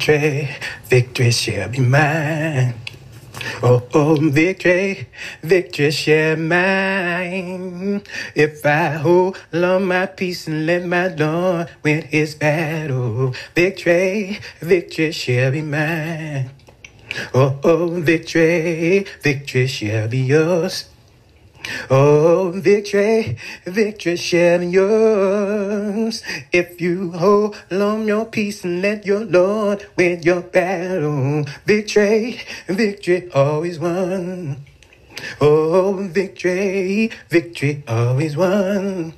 victory, victory shall be mine. Oh, oh, victory, victory shall be mine. If I hold on my peace and let my Lord win his battle, victory, victory shall be mine. Oh, oh, victory, victory shall be yours. Oh, victory, victory shall yours. If you hold on your peace and let your Lord win your battle. Victory, victory always won. Oh, victory, victory always won.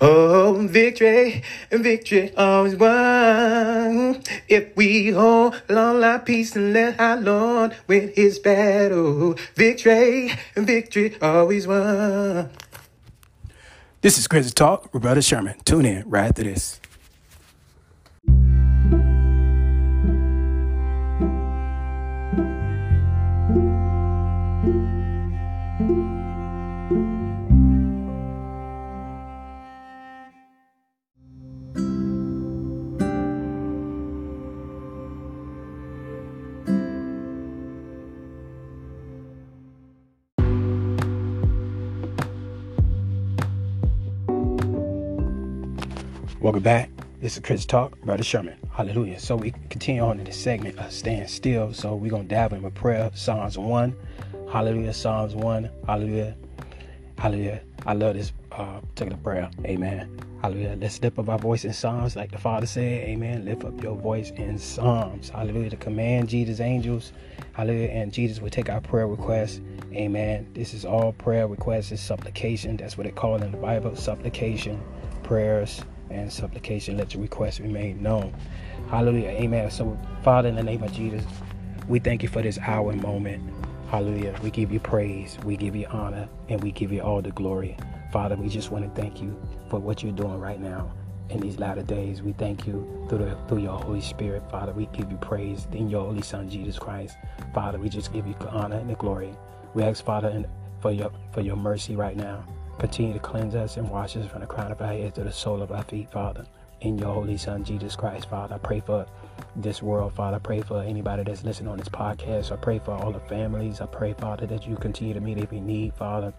Oh, victory, victory always won. If we hold on our peace and let our Lord win his battle, victory, victory always won. This is Crazy Talk Brother Sherman. Tune in right after this. Welcome back. This is Chris Talk, Brother Sherman. Hallelujah. So we continue on in this segment of staying still. So we're gonna dive in with prayer. Psalms 1. Hallelujah. Psalms 1. Hallelujah. Hallelujah. I love this uh particular prayer. Amen. Hallelujah. Let's lift up our voice in Psalms, like the Father said. Amen. Lift up your voice in Psalms. Hallelujah. To command Jesus' angels. Hallelujah. And Jesus will take our prayer requests. Amen. This is all prayer requests, is supplication. That's what they call in the Bible. Supplication, prayers, and supplication. Let your requests remain known. Hallelujah. Amen. So, Father, in the name of Jesus, we thank you for this hour and moment. Hallelujah. We give you praise, we give you honor, and we give you all the glory. Father, we just want to thank you for what you're doing right now in these latter days. We thank you through the, through your Holy Spirit, Father. We give you praise in your Holy Son Jesus Christ, Father. We just give you honor and the glory. We ask, Father, for your for your mercy right now. Continue to cleanse us and wash us from the crown of our heads to the sole of our feet, Father. In your Holy Son, Jesus Christ, Father. I pray for this world, Father. I pray for anybody that's listening on this podcast. I pray for all the families. I pray, Father, that you continue to meet every need, Father,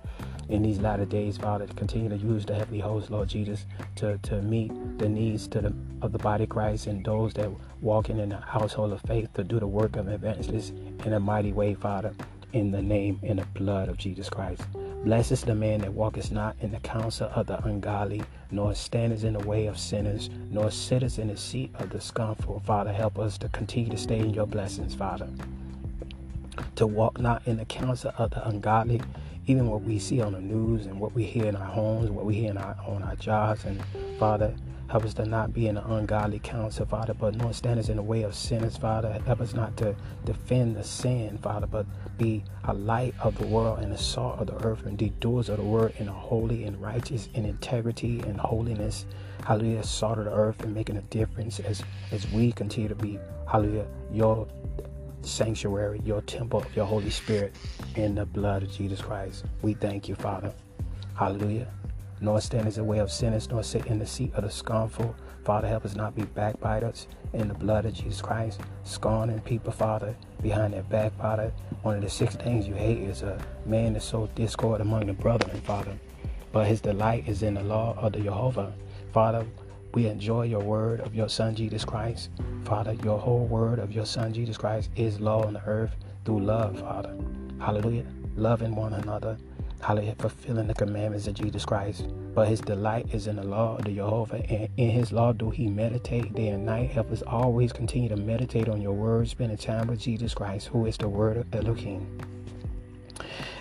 in these latter days, Father. To continue to use the heavenly host, Lord Jesus, to, to meet the needs to the, of the body of Christ and those that walking in the household of faith to do the work of evangelists in a mighty way, Father. In the name and the blood of Jesus Christ. Blessed is the man that walketh not in the counsel of the ungodly, nor standeth in the way of sinners, nor sitteth in the seat of the scornful. Father, help us to continue to stay in your blessings, Father. To walk not in the counsel of the ungodly, even what we see on the news and what we hear in our homes, what we hear our, on our jobs. And Father, help us to not be in an ungodly counsel, Father, but nor stand us in the way of sinners, Father. Help us not to defend the sin, Father, but be a light of the world and a salt of the earth and the doers of the word in a holy and righteous in integrity and holiness. Hallelujah, salt of the earth and making a difference as as we continue to be, hallelujah, your sanctuary, your temple your Holy Spirit in the blood of Jesus Christ. We thank you, Father. Hallelujah. Nor stand as a way of sinners, nor sit in the seat of the scornful. Father, help us not be backbiters in the blood of Jesus Christ. Scorning people, Father, behind their back, Father. One of the six things you hate is a man that sow discord among the brethren, Father. But his delight is in the law of the Jehovah. Father, we enjoy your word of your Son Jesus Christ. Father, your whole word of your Son Jesus Christ is law on the earth through love, Father. Hallelujah. Loving one another. Hallelujah. Fulfilling the commandments of Jesus Christ. But his delight is in the law of the Jehovah. And in his law do he meditate day and night. Help us always continue to meditate on your word, spending time with Jesus Christ, who is the word of Elohim.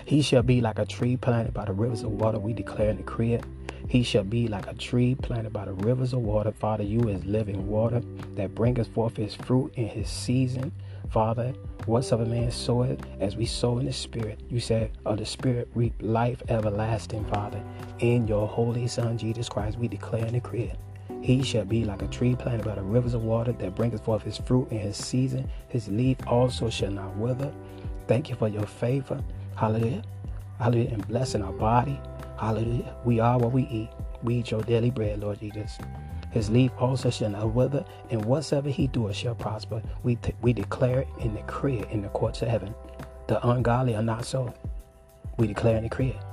He shall be like a tree planted by the rivers of water. We declare and decree it. He shall be like a tree planted by the rivers of water. Father, you is living water that bringeth forth his fruit in his season. Father, whatsoever man soweth, as we sow in the Spirit, you said, of the Spirit reap life everlasting, Father. In your holy Son, Jesus Christ, we declare and decree it. He shall be like a tree planted by the rivers of water that bringeth forth his fruit in his season. His leaf also shall not wither. Thank you for your favor. Hallelujah. Hallelujah. And blessing our body. Hallelujah. We are what we eat. We eat your daily bread, Lord Jesus. His leaf also shall not wither, and whatsoever he doeth shall prosper. We, t- we declare and decree it in the courts of heaven. The ungodly are not so. We declare and decree it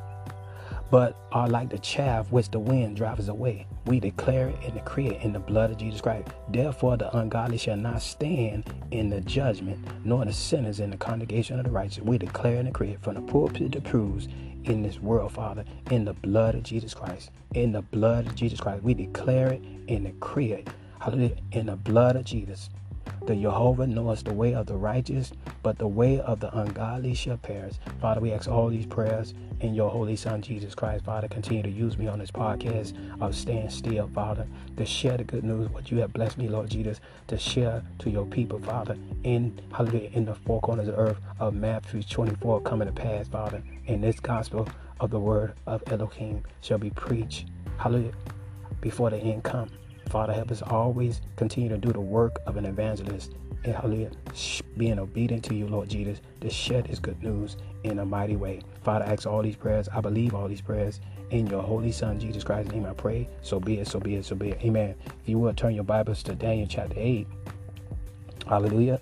but are like the chaff which the wind drives away. We declare it and decree it in the blood of Jesus Christ. Therefore, the ungodly shall not stand in the judgment, nor the sinners in the congregation of the righteous. We declare and decree it from the pulpit to pews in this world, Father, in the blood of Jesus Christ. In the blood of Jesus Christ. We declare it and decree it. Hallelujah. In the blood of Jesus. The Jehovah knows the way of the righteous, but the way of the ungodly shall perish. Father, we ask all these prayers in your holy Son, Jesus Christ. Father, continue to use me on this podcast of Stand Still, Father, to share the good news, what you have blessed me, Lord Jesus, to share to your people, Father, in hallelujah, in the four corners of the earth of Matthew 24 coming to pass, Father. And this gospel of the word of Elohim shall be preached, hallelujah, before the end come. Father, help us always continue to do the work of an evangelist and hallelujah, being obedient to you, Lord Jesus, to share this good news in a mighty way. Father, I ask all these prayers. I believe all these prayers in your holy Son, Jesus Christ's name. I pray. So be it, so be it, so be it. Amen. If you will turn your Bibles to Daniel chapter 8. Hallelujah.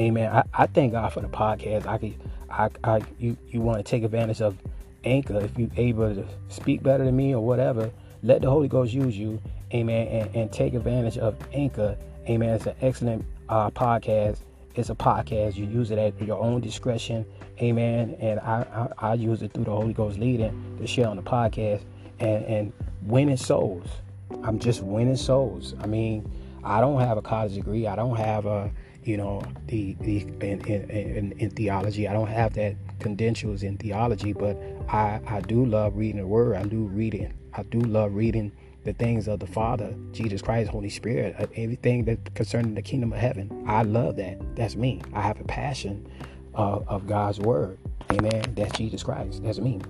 Amen. I, I thank God for the podcast. I could I, I you you want to take advantage of Anchor if you're able to speak better than me or whatever let the Holy Ghost use you, amen, and, and take advantage of Anchor, amen. It's an excellent uh, podcast. It's a podcast. You use it at your own discretion, amen. And I, I, I use it through the Holy Ghost leading to share on the podcast and, and winning souls. I'm just winning souls. I mean, I don't have a college degree. I don't have a, you know, the the in, in, in, in theology. I don't have that credentials in theology, but I, I do love reading the word. I do reading I do love reading the things of the Father, Jesus Christ, Holy Spirit, uh, everything that concerning the kingdom of heaven. I love that. That's me. I have a passion uh, of God's word. Amen. That's Jesus Christ. That's me.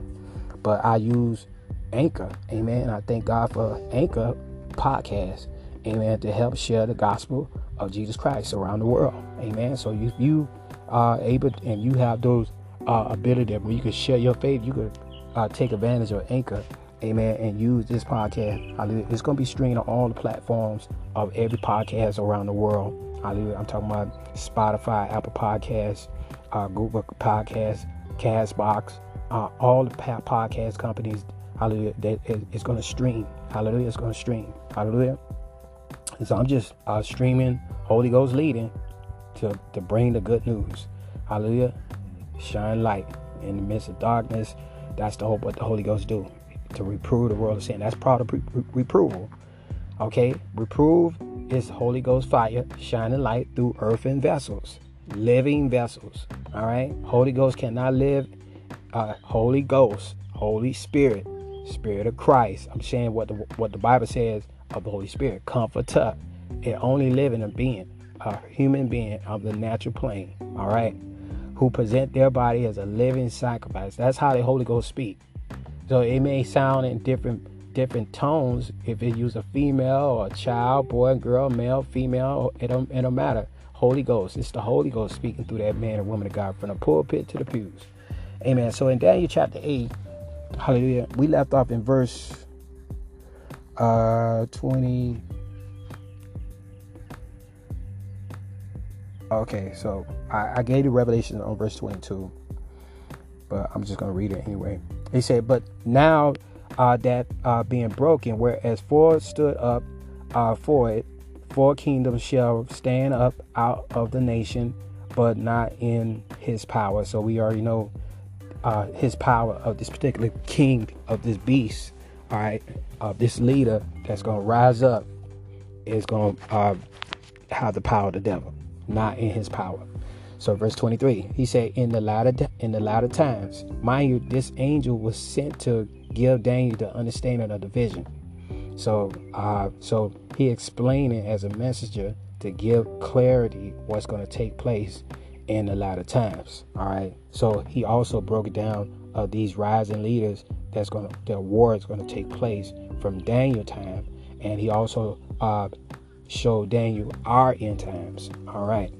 But I use Anchor. Amen. I thank God for Anchor podcast. Amen. To help share the gospel of Jesus Christ around the world. Amen. So if you are able and you have those uh, ability where you can share your faith, you could uh, take advantage of Anchor amen, and use this podcast. Hallelujah. It's going to be streamed on all the platforms of every podcast around the world. Hallelujah. I'm talking about Spotify, Apple Podcasts, uh, Google Podcasts, Castbox, uh, all the podcast companies. Hallelujah. That it's going to stream. Hallelujah. It's going to stream. Hallelujah. And so I'm just uh, streaming, Holy Ghost leading to, to bring the good news. Hallelujah. Shine light in the midst of darkness. That's the hope what the Holy Ghost do to reprove the world of sin. That's part of re- re- reproval. Okay, reprove is Holy Ghost fire shining light through earthen vessels, living vessels. All right, Holy Ghost cannot live. Uh, Holy Ghost, Holy Spirit, Spirit of Christ. I'm saying what the what the Bible says of the Holy Spirit. Comforter. It only live in a being, a human being of the natural plane. All right, who present their body as a living sacrifice. That's how the Holy Ghost speak. So it may sound in different different tones if it use a female or a child, boy, girl, male, female. It don't it don't matter. Holy Ghost. It's the Holy Ghost speaking through that man or woman of God from the pulpit to the pews. Amen. So in Daniel chapter 8, hallelujah, we left off in verse uh 20. Okay, so I, I gave you Revelation on verse 22 but I'm just going to read it anyway. He said, But now uh, that uh, being broken, whereas four stood up uh, for it, four kingdoms shall stand up out of the nation, but not in his power. So we already know uh, his power of this particular king of this beast, all right, of this leader that's going to rise up is going to uh, have the power of the devil, not in his power. So verse 23, he said, in the latter in the latter times, mind you, this angel was sent to give Daniel the understanding of the vision. So uh, so he explained it as a messenger to give clarity what's going to take place in the latter times. All right. So he also broke down of these rising leaders that's going to the war is going to take place from Daniel time, and he also uh, showed Daniel our end times. All right.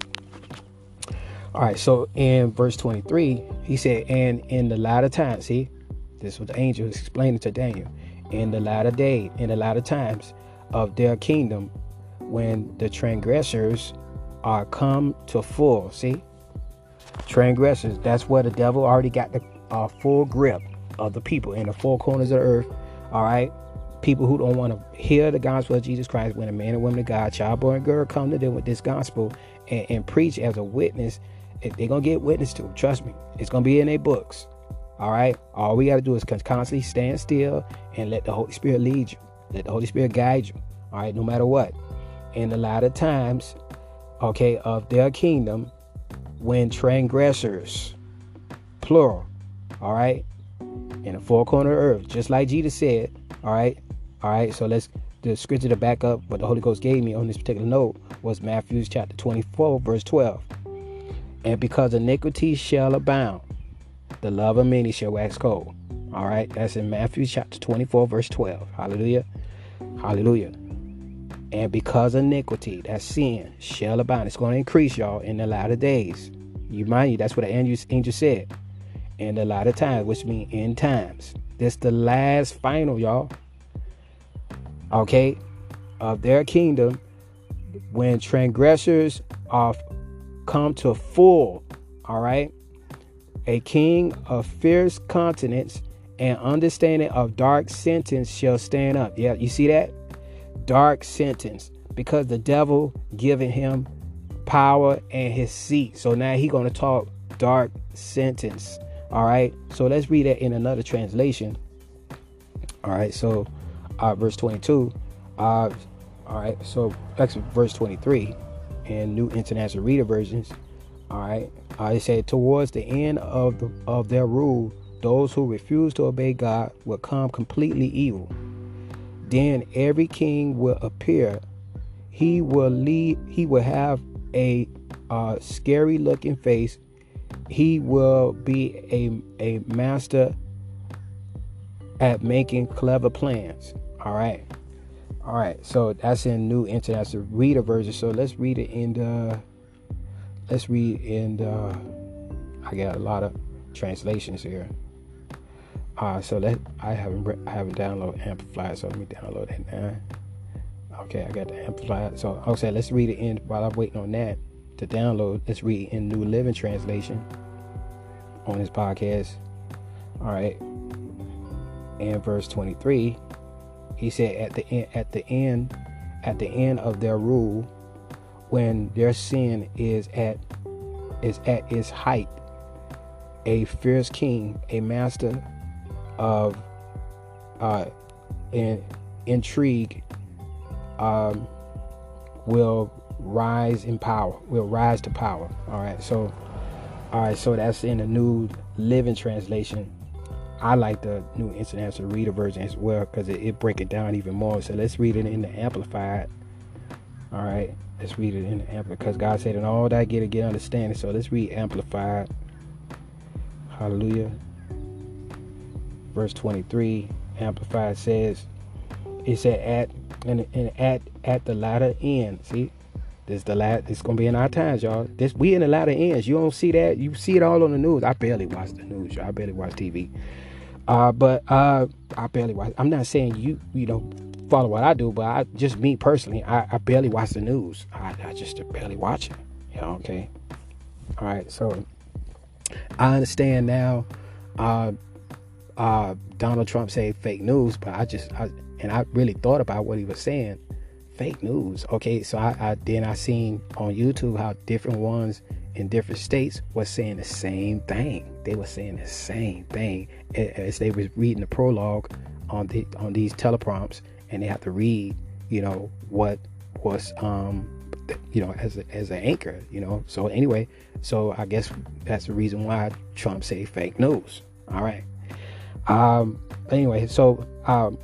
All right, so in verse 23, he said, And in the latter time, see, this was the angel explaining to Daniel, in the latter day, in the latter times, of their kingdom when the transgressors are come to full. See? Transgressors, that's where the devil already got the uh, full grip of the people in the four corners of the earth. All right? People who don't want to hear the gospel of Jesus Christ when a man and woman of God, child, boy, and girl come to them with this gospel and, and preach as a witness, they're to get witness to. Trust me. It's to be in their books. All right. All we got to do is constantly stand still and let the Holy Spirit lead you. Let the Holy Spirit guide you. All right. No matter what. And a lot of times, okay, of their kingdom, when transgressors, plural, all right, in the four corner of earth, just like Jesus said, all right, all right. So let's the scripture to back up what the Holy Ghost gave me on this particular note was Matthew chapter 24, verse 12. And because iniquity shall abound, the love of many shall wax cold. All right, that's in Matthew chapter 24, verse 12. Hallelujah. Hallelujah. And because iniquity, that sin, shall abound. It's going to increase, y'all, in the latter days. You mind you, that's what the angel, said. In the latter times, which means end times. This the last final, y'all. Okay, of their kingdom, when transgressors are come to full, all right, a king of fierce countenance and understanding of dark sentence shall stand up. Yeah, you see that? Dark sentence. Because the devil giving him power and his seat. So now he gonna talk dark sentence. All right. So let's read that in another translation. All right. So uh, verse 22. Uh, all right. So actually verse 23 in New International Reader versions. All right. I said, towards the end of the, of their rule, those who refuse to obey God will come completely evil. Then every king will appear. He will lead. He will have a uh, scary looking face. He will be a a master at making clever plans. All right. All right. So that's in New International Reader version. So let's read it in the let's read in the, I got a lot of translations here. Uh, so let I haven't I haven't downloaded Amplified, so let me download it now. Okay, I got the Amplified. So okay, let's read it in while I'm waiting on that to download. Let's read in New Living Translation on this podcast. All right, and verse 23, he said at the end, at the end, at the end of their rule, when their sin is at is at its height a fierce king a master of uh, in, intrigue um, will rise in power will rise to power. All right so all right so that's in the new living translation i like the new international reader version as well because it, it break it down even more so let's read it in the amplified all right Let's read it in the Amplified because God said, "In all that get get understanding." So let's read Amplified. Hallelujah. Verse 23, Amplified says, "It said at and, and at at the latter end." See, this the last. It's gonna be in our times, y'all. This we in the latter ends. You don't see that. You see it all on the news. I barely watch the news. Y'all. I barely watch TV. Uh, but uh, I barely watch. I'm not saying you, you know, follow what I do, but I just me personally, I, I barely watch the news. I, I just barely watch it. Know, okay. All right, so I understand now. Uh, uh, Donald Trump said fake news, but I just I, and I really thought about what he was saying. Fake news. Okay, so I, I then I seen on YouTube how different ones in different states was saying the same thing. They were saying the same thing as they was reading the prologue on the on these teleprompts and they have to read, you know, what was, um, you know, as a, as an anchor, you know. So anyway, so I guess that's the reason why Trump say fake news. All right. Um. Anyway, so um,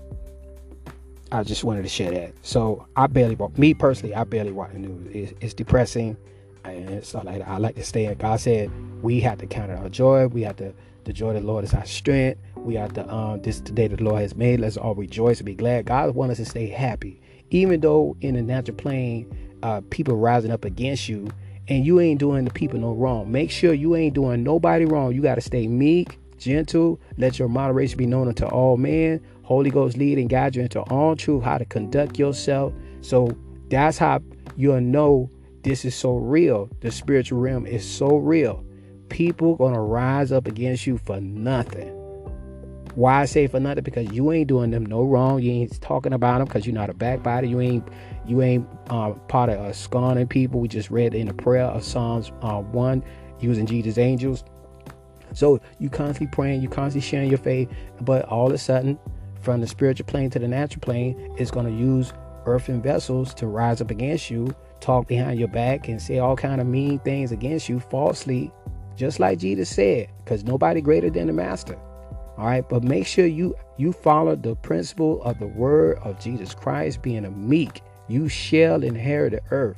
I just wanted to share that. So I barely, me personally, I barely watch the news. It's, it's depressing, and it's like I like to stay. God said we have to count it our joy. We have to the joy of the Lord is our strength. We are the um this today the Lord has made. Let's all rejoice and be glad. God wants us to stay happy. Even though in the natural plane, uh, people rising up against you and you ain't doing the people no wrong. Make sure you ain't doing nobody wrong. You gotta stay meek, gentle, let your moderation be known unto all men. Holy Ghost lead and guide you into all truth, how to conduct yourself. So that's how you'll know this is so real. The spiritual realm is so real. People gonna rise up against you for nothing. Why I say for nothing? Because you ain't doing them no wrong. You ain't talking about them because you're not a backbiter. You ain't you ain't uh, part of uh, scorning people. We just read in the prayer of Psalms uh, one using Jesus angels. So you constantly praying, you constantly sharing your faith, but all of a sudden, from the spiritual plane to the natural plane, it's going to use earthen vessels to rise up against you, talk behind your back, and say all kind of mean things against you falsely, just like Jesus said, because nobody greater than the master. All right, but make sure you you follow the principle of the word of Jesus Christ, being a meek. You shall inherit the earth.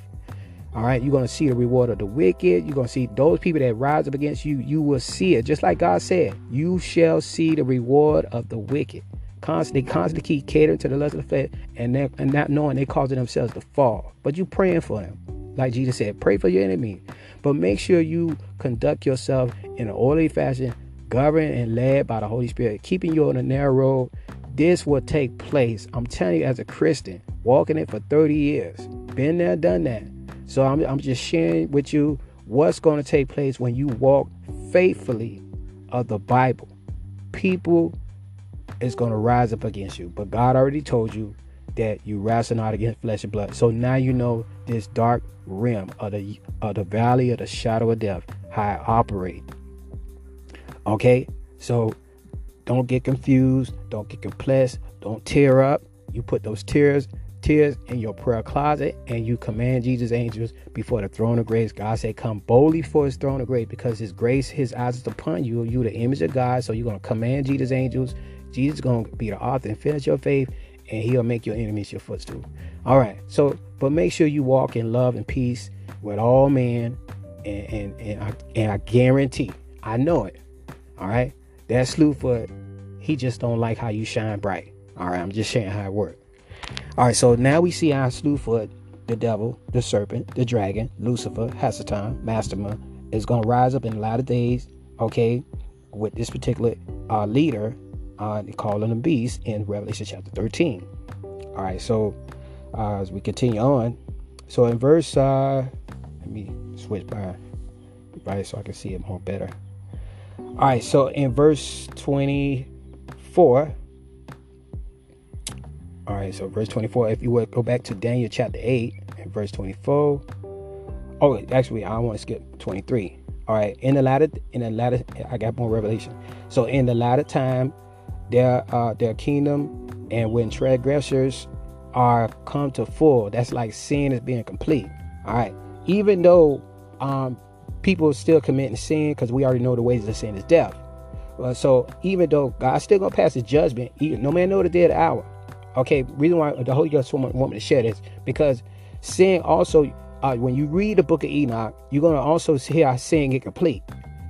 All right, you're going to see the reward of the wicked. You're going to see those people that rise up against you. You will see it, just like God said. You shall see the reward of the wicked. Constantly, constantly keep catering to the lust of the flesh, and and not knowing they causing themselves to fall. But you praying for them, like Jesus said, pray for your enemy. But make sure you conduct yourself in an orderly fashion, governed and led by the Holy Spirit, keeping you on a narrow road. This will take place. I'm telling you, as a Christian, walking it for 30 years, been there, done that so I'm, I'm just sharing with you what's going to take place when you walk faithfully of the Bible. People is going to rise up against you, but God already told you that you wrestle not against flesh and blood. So now you know this dark rim of the of the valley of the shadow of death, how I operate. Okay, so don't get confused, don't get complexed, don't tear up. You put those tears tears in your prayer closet and you command Jesus' angels before the throne of grace. God said, Come boldly for his throne of grace because his grace, his eyes is upon you. You the image of God. So you're gonna command Jesus' angels. Jesus is gonna be the author and finish your faith, and he'll make your enemies your footstool. All right. So, but make sure you walk in love and peace with all men, and and and I, and I guarantee, I know it. All right. That Slewfoot, he just don't like how you shine bright. All right. I'm just sharing how it works. All right, so now we see our Slewfoot, the devil, the serpent, the dragon, Lucifer, Hasatan, Mastema, is going to rise up in lot of days, okay, with this particular uh, leader, uh, calling the beast in Revelation chapter 13. All right, so uh, as we continue on, so in verse, uh, let me switch by, right, so I can see it more better. All right, so in verse 24, all right, so verse 24, if you would go back to Daniel chapter 8 and verse 24. Oh, actually, I want to skip 23. All right, in the latter, in the latter, I got more revelation. So in the latter time, their uh, their kingdom, and when transgressors are come to full, that's like sin is being complete. All right, even though um, people still committing sin, because we already know the wages of sin is death. Uh, so even though God's still gonna pass His judgment, even, no man know the day of the hour. Okay, reason why the Holy Ghost want me to share this because sin also, uh, when you read the book of Enoch, you're gonna also hear our sin get complete.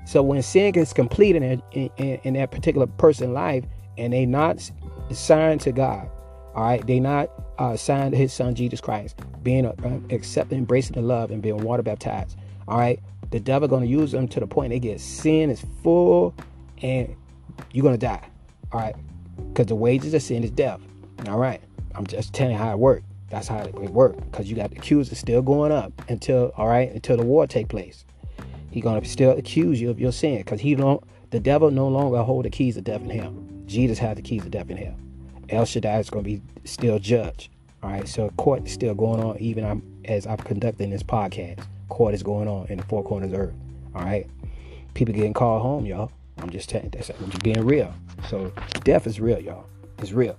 So when sin gets complete in, in, in that particular person's life, and they not signed to God, all right, they not uh, signed to His Son Jesus Christ, being uh, accepting, embracing the love, and being water baptized. All right, the devil gonna use them to the point they get sin is full, and you're gonna die. All right, because the wages of sin is death. All right. I'm just telling you how it worked. That's how it worked. Because you got the accuser still going up until, all right, until the war take place. He gonna still accuse you of your sin. Because he don't the devil no longer hold the keys of death and hell. Jesus had the keys of death and hell. El Shaddai is gonna be still judged. All right, so court is still going on even as I'm conducting this podcast. Court is going on in the four corners of earth. All right, people getting called home, y'all. I'm just telling that's I'm just being real. So death is real, y'all. It's real.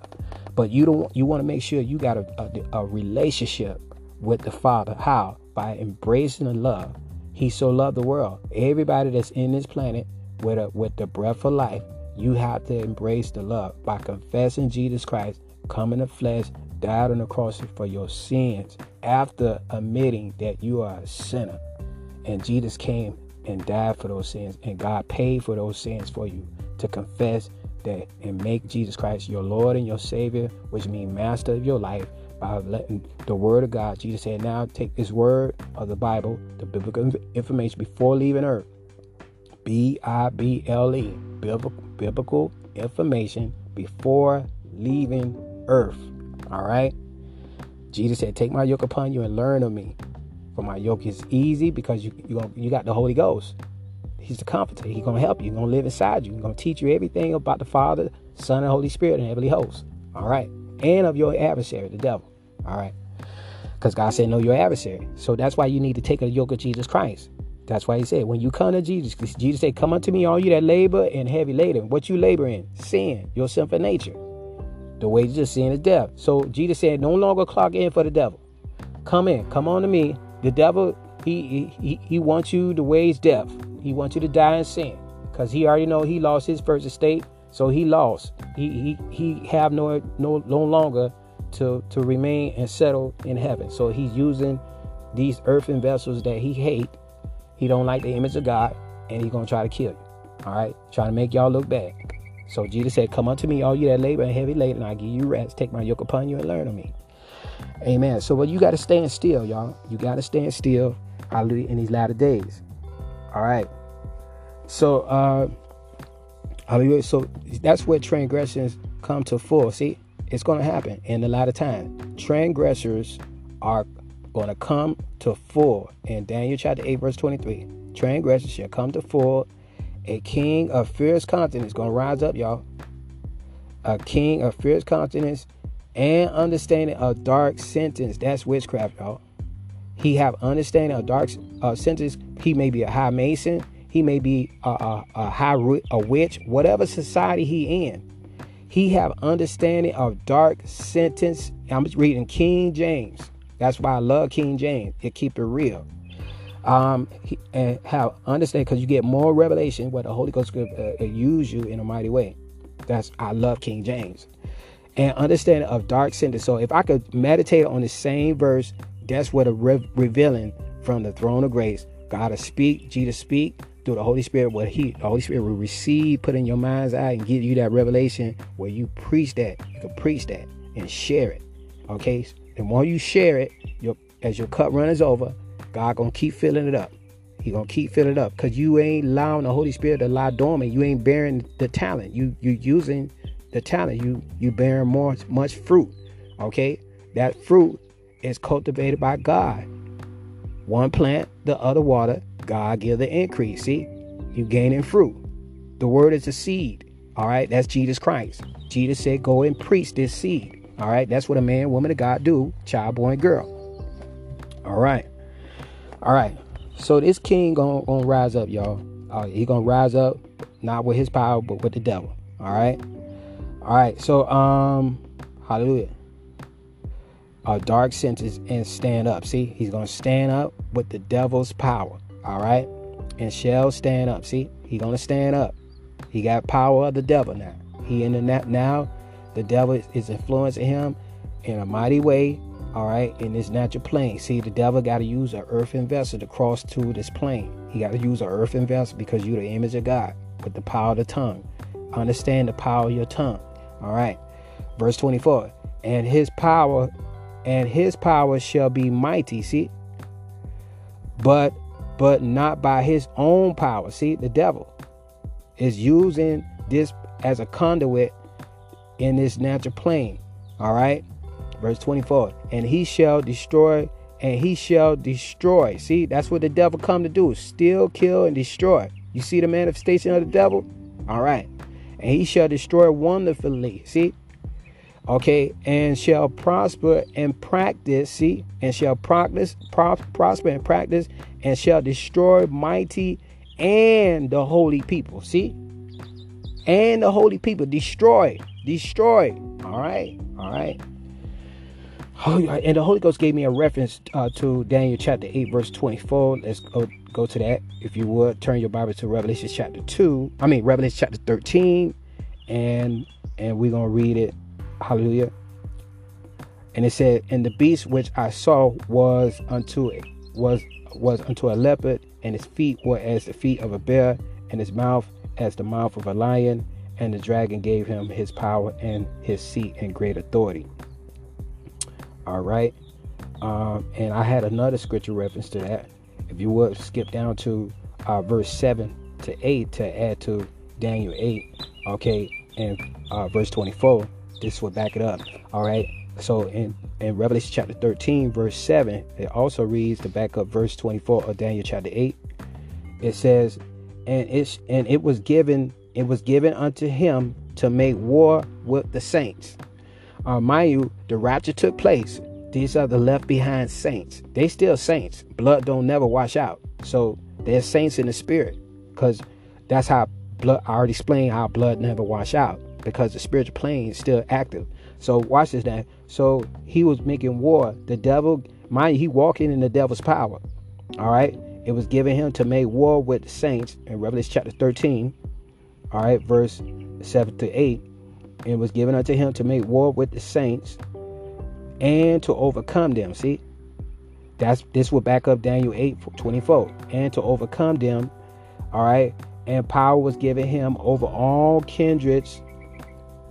But you don't. You want to make sure you got a, a, a relationship with the Father. How? By embracing the love. He so loved the world. Everybody that's in this planet with a, with the breath of life, you have to embrace the love by confessing Jesus Christ, come in the flesh, died on the cross for your sins, after admitting that you are a sinner. And Jesus came and died for those sins, and God paid for those sins for you to confess that and make Jesus Christ your Lord and your Savior, which means master of your life, by letting the word of God. Jesus said, now take this word of the Bible, the biblical information before leaving earth. B I B L E, biblical information before leaving earth. All right. Jesus said, Take my yoke upon you and learn of me. For my yoke is easy because you you, you got the Holy Ghost. He's the comforter. He's gonna help you. He's gonna live inside you. He's gonna teach you everything about the Father, Son, and Holy Spirit and heavenly hosts. All right. And of your adversary, the devil. All right. Because God said, Know your adversary. So that's why you need to take a yoke of Jesus Christ. That's why he said, when you come to Jesus, Jesus said, Come unto me, all you that labor and heavy laden. What you labor in? Sin, your sinful nature. The wages of sin is death. So Jesus said, No longer clock in for the devil. Come in, come on to me. The devil, he he he wants you to wage death. He wants you to die in sin. Because he already know he lost his first estate. So he lost. He he he have no no no longer to to remain and settle in heaven. So he's using these earthen vessels that he hate he don't like the image of God, and he's gonna try to kill you. All right, trying to make y'all look bad. So Jesus said, "Come unto me, all you that labor and heavy laden, I give you rest. Take my yoke upon you and learn of me." Amen. So, well, you got to stand still, y'all. You got to stand still, hallelujah, in these latter days. All right. So, uh, hallelujah. So that's where transgressions come to full. See, it's going to happen in a lot of time. Transgressors are going to come to full. In Daniel chapter 8, verse 23, transgressors shall come to full. A king of fierce countenance is going to rise up, y'all. A king of fierce countenance and understanding of dark sentence. That's witchcraft, y'all. He have understanding of dark uh, sentence. He may be a high mason. He may be a, a, a high a witch. Whatever society he in, he have understanding of dark sentence. I'm reading King James. That's why I love King James. It keep it real. Um, and how understand because you get more revelation where the Holy Ghost could uh, uh, use you in a mighty way. That's I love King James and understanding of dark sentence. So if I could meditate on the same verse, that's what a re- revealing from the throne of grace. God to speak, Jesus speak through the Holy Spirit. What He, the Holy Spirit will receive, put in your mind's eye, and give you that revelation where you preach that. You can preach that and share it. Okay, and while you share it, your as your cup runs over, God gonna keep filling it up. He gonna keep filling it up because you ain't allowing the Holy Spirit to lie dormant. You ain't bearing the talent. You you using the talent. You you bearing more much fruit. Okay, that fruit is cultivated by God. One plant, the other water. God give the increase. See, you gaining fruit. The word is a seed. All right, that's Jesus Christ. Jesus said, "Go and preach this seed." All right, that's what a man, woman of God do, child, boy, and girl. All right, all right. So this king gonna, gonna rise up, y'all. Uh, he gonna rise up, not with his power, but with the devil. All right, all right. So um, hallelujah. A dark sentence and stand up. See, he's gonna stand up with the devil's power. All right, and shall stand up. See, he gonna stand up. He got power of the devil now. He in the now the devil is influencing him in a mighty way, all right, in this natural plane. See, the devil got to use an earthen vessel to cross to this plane. He got to use an earthen vessel because you're the image of God with the power of the tongue. Understand the power of your tongue. All right. Verse 24. And his power, and his power shall be mighty. See? But but not by his own power. See, the devil is using this as a conduit in this natural plane. All right. Verse 24. And he shall destroy, and he shall destroy. See, that's what the devil come to do. Steal, kill, and destroy. You see the manifestation of the devil? All right. And he shall destroy wonderfully. See? Okay, and shall prosper and practice, see, and shall practice, pro- prosper and practice, and shall destroy mighty and the holy people. See, and the holy people destroy destroyed. All right, all right. Oh, and the Holy Ghost gave me a reference uh, to Daniel chapter 8, verse 24. Let's go, go to that. If you would, turn your Bible to Revelation chapter 2. I mean, Revelation chapter 13. And and we're going to read it. Hallelujah. And it said, And the beast which I saw was unto it, was was unto a leopard, and his feet were as the feet of a bear, and his mouth as the mouth of a lion and the dragon gave him his power and his seat and great authority. All right. Um, and I had another scripture reference to that. If you would skip down to uh, verse 7 to 8 to add to Daniel 8, okay, and uh, verse 24, this will back it up. All right. So in, in Revelation chapter 13, verse 7, it also reads to back up verse 24 of Daniel chapter 8. It says, and it's and it was given, it was given unto him to make war with the saints. Uh, mind you, the rapture took place. These are the left behind saints. They still saints. Blood don't never wash out. So they're saints in the spirit. Because that's how blood I already explained how blood never wash out. Because the spiritual plane is still active. So watch this now. So he was making war. The devil, mind you, he walking in the devil's power. All right. It was given him to make war with the saints in Revelation chapter 13. All right, verse 7 to 8. And was given unto him to make war with the saints and to overcome them. See? That's this will back up Daniel 8 24. And to overcome them. All right. And power was given him over all kindreds,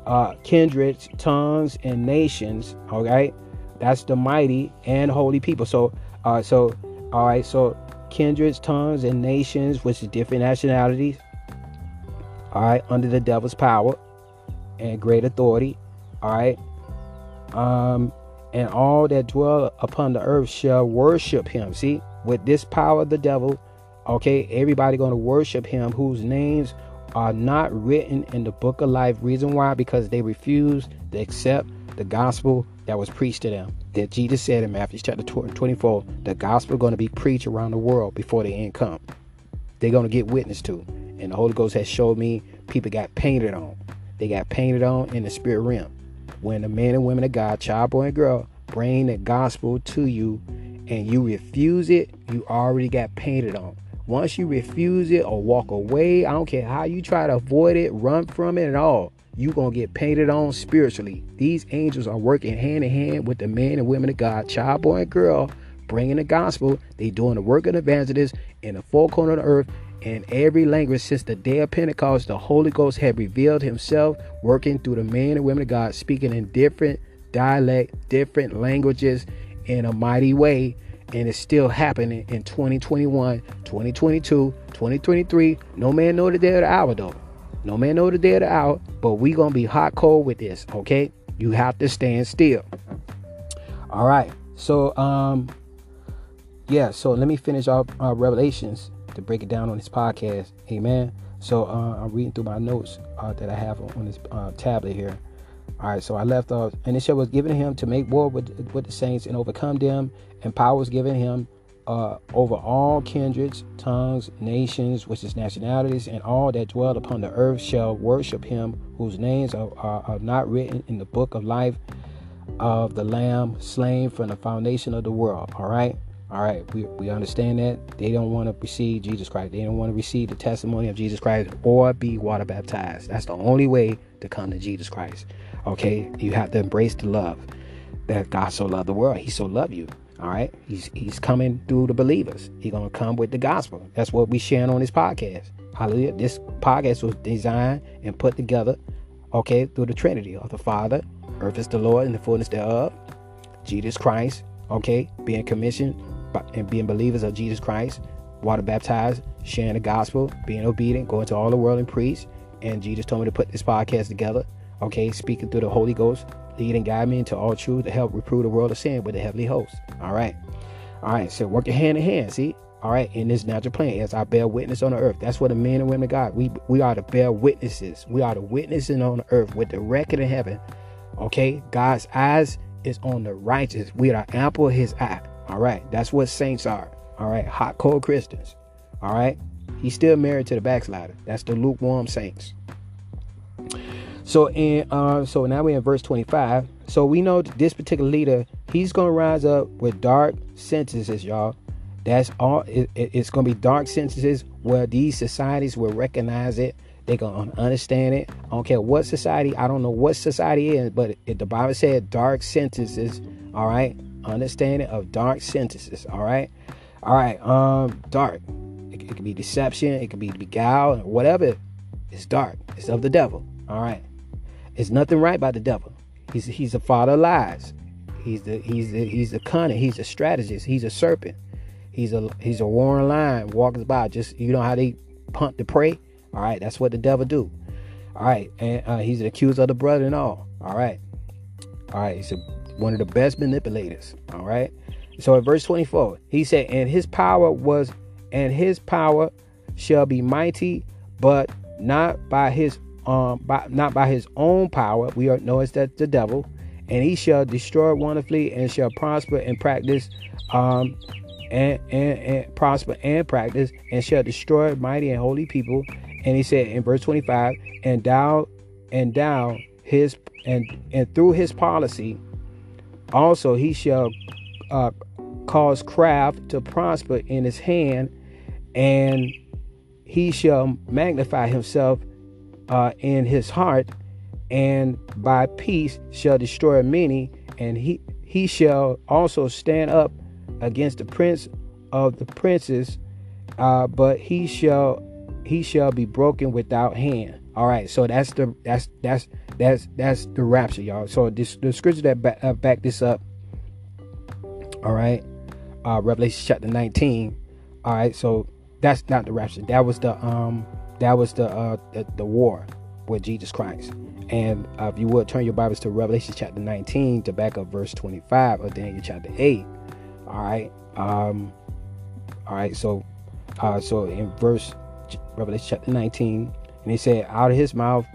uh, kindreds, tongues, and nations. All right, that's the mighty and holy people. So, uh, so, all right, so kindreds, tongues, and nations, which is different nationalities. All right, under the devil's power and great authority. All right, um, and all that dwell upon the earth shall worship him. See, with this power of the devil, okay, everybody going to worship him whose names are not written in the book of life. Reason why? Because they refuse to accept the gospel that was preached to them. That Jesus said in Matthew chapter 24, the gospel going to be preached around the world before the end come. They're going to get witness to. And the Holy Ghost has showed me people got painted on. They got painted on in the spirit realm. When the men and women of God, child, boy, and girl, bring the gospel to you and you refuse it, you already got painted on. Once you refuse it or walk away, I don't care how you try to avoid it, run from it at all, you're going to get painted on spiritually. These angels are working hand in hand with the men and women of God, child, boy, and girl, bringing the gospel. They doing the work of evangelists in the four corner of the earth in every language since the day of Pentecost. The Holy Ghost had revealed himself, working through the men and women of God, speaking in different dialect, different languages in a mighty way and it's still happening in 2021, 2022, 2023. No man know the day of the hour though. No man know the day of the hour, but we gonna be hot cold with this, okay? You have to stand still. All right. So um yeah, so let me finish off uh, Revelations to break it down on this podcast. Amen. So uh, I'm reading through my notes uh, that I have on, this uh, tablet here. All right, so I left off, and the show was given him to make war with with the saints and overcome them, and power was given him uh, over all kindreds, tongues, nations, which is nationalities, and all that dwell upon the earth shall worship him, whose names are, are, are not written in the book of life of the Lamb slain from the foundation of the world. All right. All right, we, we understand that they don't want to receive Jesus Christ. They don't want to receive the testimony of Jesus Christ or be water baptized. That's the only way to come to Jesus Christ. Okay, you have to embrace the love that God so loved the world. He so loved you. All right, he's he's coming through the believers. He's gonna come with the gospel. That's what we sharing on this podcast. Hallelujah. This podcast was designed and put together, okay, through the Trinity of the Father, earth is the Lord, and the fullness thereof, Jesus Christ. Okay, being commissioned and being believers of Jesus Christ, water baptized, sharing the gospel, being obedient, going to all the world and preach. And Jesus told me to put this podcast together okay, speaking through the Holy Ghost, lead and guide me into all truth to help reprove the world of sin with the heavenly host. All right. All right. So working hand in hand. See? All right, in this natural plane, as I bear witness on the earth. That's what the men and women of God. We we are to bear witnesses. We are to witnessing on the earth with the record in heaven. Okay, God's eyes is on the righteous. We are ample his eye. All right, that's what saints are. All right, hot cold Christians. All right, he's still married to the backslider. That's the lukewarm saints. So in uh, so now we're in verse 25. So we know this particular leader, he's gonna rise up with dark sentences, y'all. That's all. It, it, it's gonna be dark sentences where these societies will recognize it. They're gonna understand it. I don't care what society. I don't know what society is, but it, the Bible said dark sentences. All right, understanding of dark sentences. All right, all right. Um, dark. It, it can be deception. It can be beguile. Whatever. It's dark. It's of the devil. All right. There's nothing right by the devil. He's he's a father of lies. He's the he's the, he's a cunning. He's a strategist. He's a serpent. He's a he's a warring lion walking by. Just you know how they punt the prey. All right, that's what the devil do. All right, and uh, he's an accuser of the brother and all. All right. All right. He's a, one of the best manipulators. All right. So in verse 24, he said, And his power was, and his power shall be mighty, but not by his um by not by his own power. We are it's that the devil, and he shall destroy wonderfully and shall prosper and practice um and, and, and prosper and practice and shall destroy mighty and holy people. And he said in verse 25, and thou and thou his and and through his policy also he shall uh, cause craft to prosper in his hand, and he shall magnify himself uh, in his heart, and by peace shall destroy many, and he he shall also stand up against the prince of the princes, uh, but he shall he shall be broken without hand. All right, so that's the that's that's that's that's the rapture, y'all. So this the scripture that back, uh, back this up. All right, uh, Revelation chapter 19. All right, so that's not the rapture. That was the um that was the uh the, the war with Jesus Christ. And uh, if you would turn your Bibles to Revelation chapter 19 to back up verse 25 of Daniel chapter 8. All right. Um, all right. So, uh, so in verse Revelation chapter 19, and he said, out of his mouth,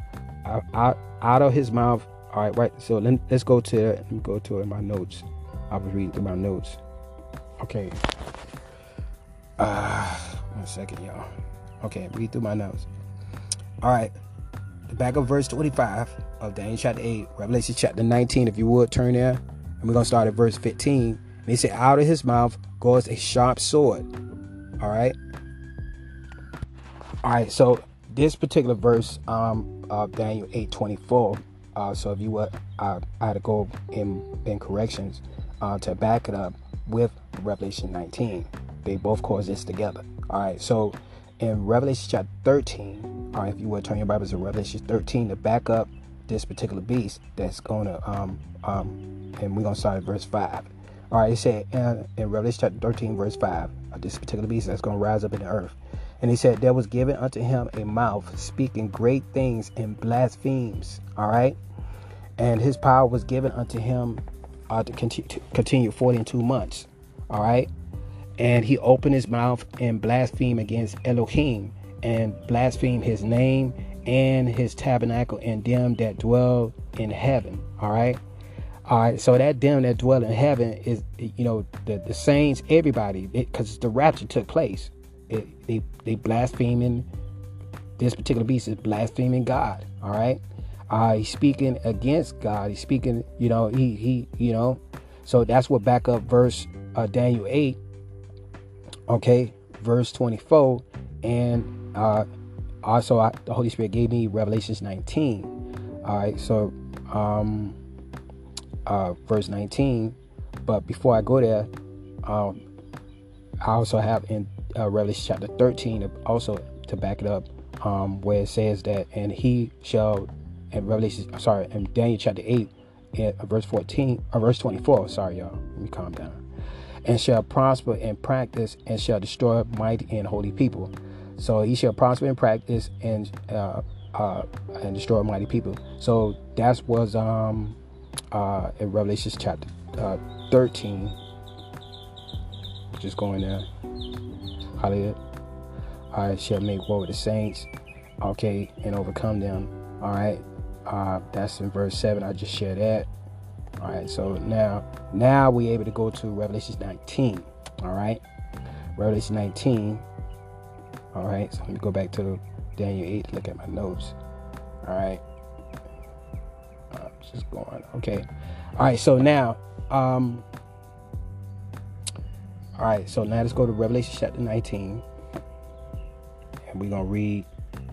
out, out of his mouth. All right. Right. So let, us go to, let me go to my notes. I was reading through my notes. Okay. Uh, one second, y'all. Okay. Read through my notes. All right the back of verse 25 of Daniel chapter 8, Revelation chapter 19, if you would turn there. And we're going to start at verse 15. And he said, Out of his mouth goes a sharp sword. All right. All right. So this particular verse um, of Daniel 8 24. Uh, so if you would, uh, I had to go in, in corrections uh, to back it up with Revelation 19. They both cause this together. All right. So in Revelation chapter 13, or if you would turn your Bibles to Revelation 13 to back up this particular beast that's going to, um, um, and we're going to start at verse 5. All right, it said in, in Revelation chapter 13, verse 5, uh, this particular beast that's going to rise up in the earth. And he said, There was given unto him a mouth speaking great things and blasphemies. All right. And his power was given unto him uh, to, continue, continue 42 months. All right and he opened his mouth and blasphemed against Elohim and blasphemed his name and his tabernacle and them that dwell in heaven. All right. All right. So that them that dwell in heaven is, you know, the, the saints, everybody, because the rapture took place. It, they, they blaspheming, this particular beast is blaspheming God. All right. Uh, he's speaking against God. He's speaking, you know, he, he, you know, so that's what back up verse uh, Daniel 8 okay verse 24 and uh also I, the holy spirit gave me revelations 19 all right so um uh verse 19 but before i go there um i also have in uh, revelation chapter 13 also to back it up um where it says that and he shall in revelation sorry in daniel chapter 8 in verse 14 or uh, verse 24 sorry y'all let me calm down and shall prosper in practice and shall destroy mighty and holy people. So he shall prosper in practice and uh, uh, and destroy mighty people. So that was um, uh, in Revelation chapter uh, 13, just going there. Hallelujah. I shall make war with the saints, okay, and overcome them. All right. Uh, that's in verse 7. I just shared that. All right, so now now we're able to go to Revelation 19. All right, Revelation 19. All right, so let me go back to Daniel 8. Look at my notes. All right, uh, just going. Okay, all right. So now, um, all right. So now let's go to Revelation chapter 19, and we're gonna read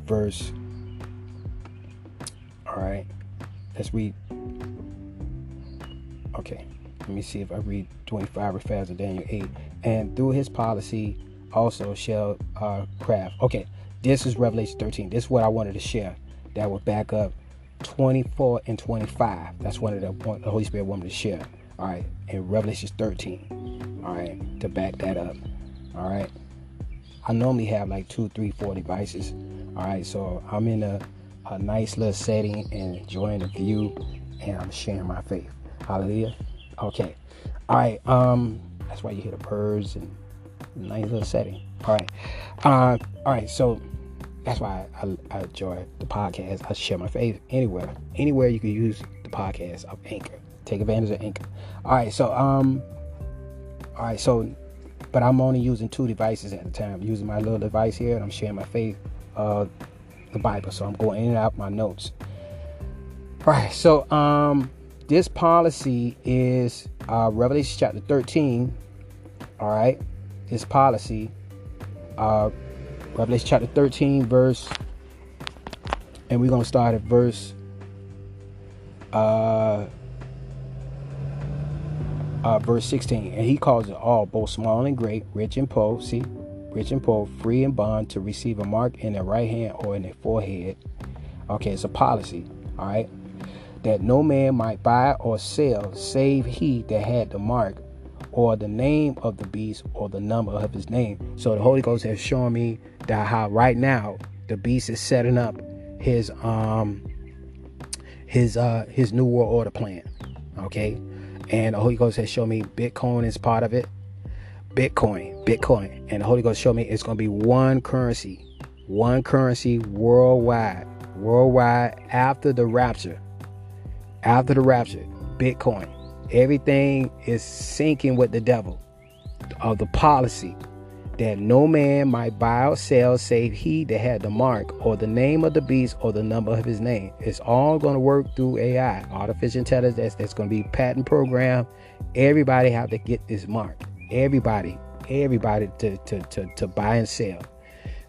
verse. All right, let's read Okay, let me see if I read 25 refers to Daniel 8. And through his policy also shall uh, craft. Okay, this is Revelation 13. This is what I wanted to share. That would back up 24 and 25. That's one of the, the Holy Spirit wanted to share. All right, in Revelation 13. All right, to back that up. All right. I normally have like two, three, four devices. All right, so I'm in a, a nice little setting and enjoying the view and I'm sharing my faith. Hallelujah. Okay. All right. Um, that's why you hear the birds and nice little setting. All right. Uh, all right. So that's why I, I, enjoy the podcast. I share my faith anywhere, anywhere you can use the podcast of Anchor. Take advantage of Anchor. All right. So um, all right. So, but I'm only using two devices at a time. I'm using my little device here, and I'm sharing my faith, uh, the Bible. So I'm going in and out my notes. All right. So um, this policy is uh, Revelation chapter 13. All right. This policy, uh, Revelation chapter 13, verse, and we're to start at verse uh, uh, verse 16. And he calls it all, both small and great, rich and poor, see, rich and poor, free and bond, to receive a mark in their right hand or in their forehead. Okay, it's a policy, all right, that no man might buy or sell save he that had the mark or the name of the beast or the number of his name. So the Holy Ghost has shown me that how right now the beast is setting up his um his uh his new world order plan. Okay. And the Holy Ghost has shown me Bitcoin is part of it. Bitcoin, Bitcoin. And the Holy Ghost showed me it's gonna be one currency. One currency worldwide. Worldwide after the rapture. After the rapture. Bitcoin. Everything is sinking with the devil of the policy that no man might buy or sell save he that had the mark or the name of the beast or the number of his name. It's all going to work through AI, artificial intelligence. That's, that's going to be patent program. Everybody have to get this mark. Everybody, everybody to, to, to, to buy and sell.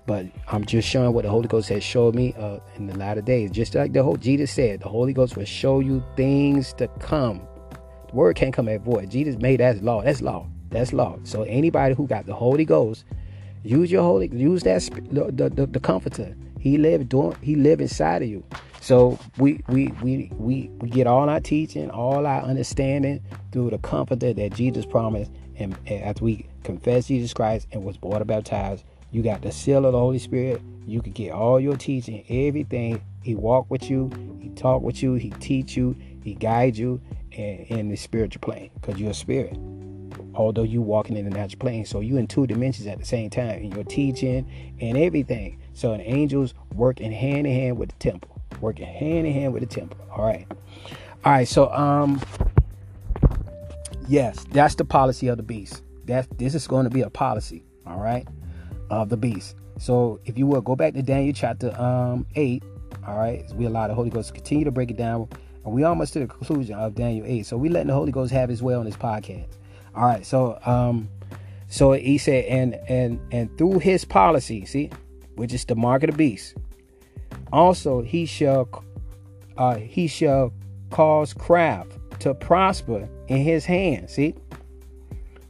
But I'm just showing what the Holy Ghost has showed me uh, in the latter days. Just like the whole Jesus said, the Holy Ghost will show you things to come. The word can't come at void. Jesus made that law. That's law. That's law. So anybody who got the Holy Ghost, use your Holy, use that the the, the Comforter. He live doing. He live inside of you. So we we we we get all our teaching, all our understanding through the Comforter that Jesus promised. And, and after we confess Jesus Christ and was water baptized, you got the seal of the Holy Spirit. You can get all your teaching, everything. He walk with you. He talk with you. He teach you. He guide you in, in the spiritual plane because you're a spirit although you walking in the natural plane. So you in two dimensions at the same time in your teaching and everything. So the angels working hand in hand with the temple, working hand in hand with the temple. All right, all right. So um, yes, that's the policy of the beast. That this is going to be a policy. All right, of the beast. So if you will go back to Daniel chapter um eight. All right, we allow the Holy Ghost to continue to break it down. And we almost to the conclusion of Daniel 8. So we letting the Holy Ghost have his way on this podcast. All right, so um, so he said, and and and through his policy, see, which is the mark of the beast. Also, he shall uh, he shall cause craft to prosper in his hand. See,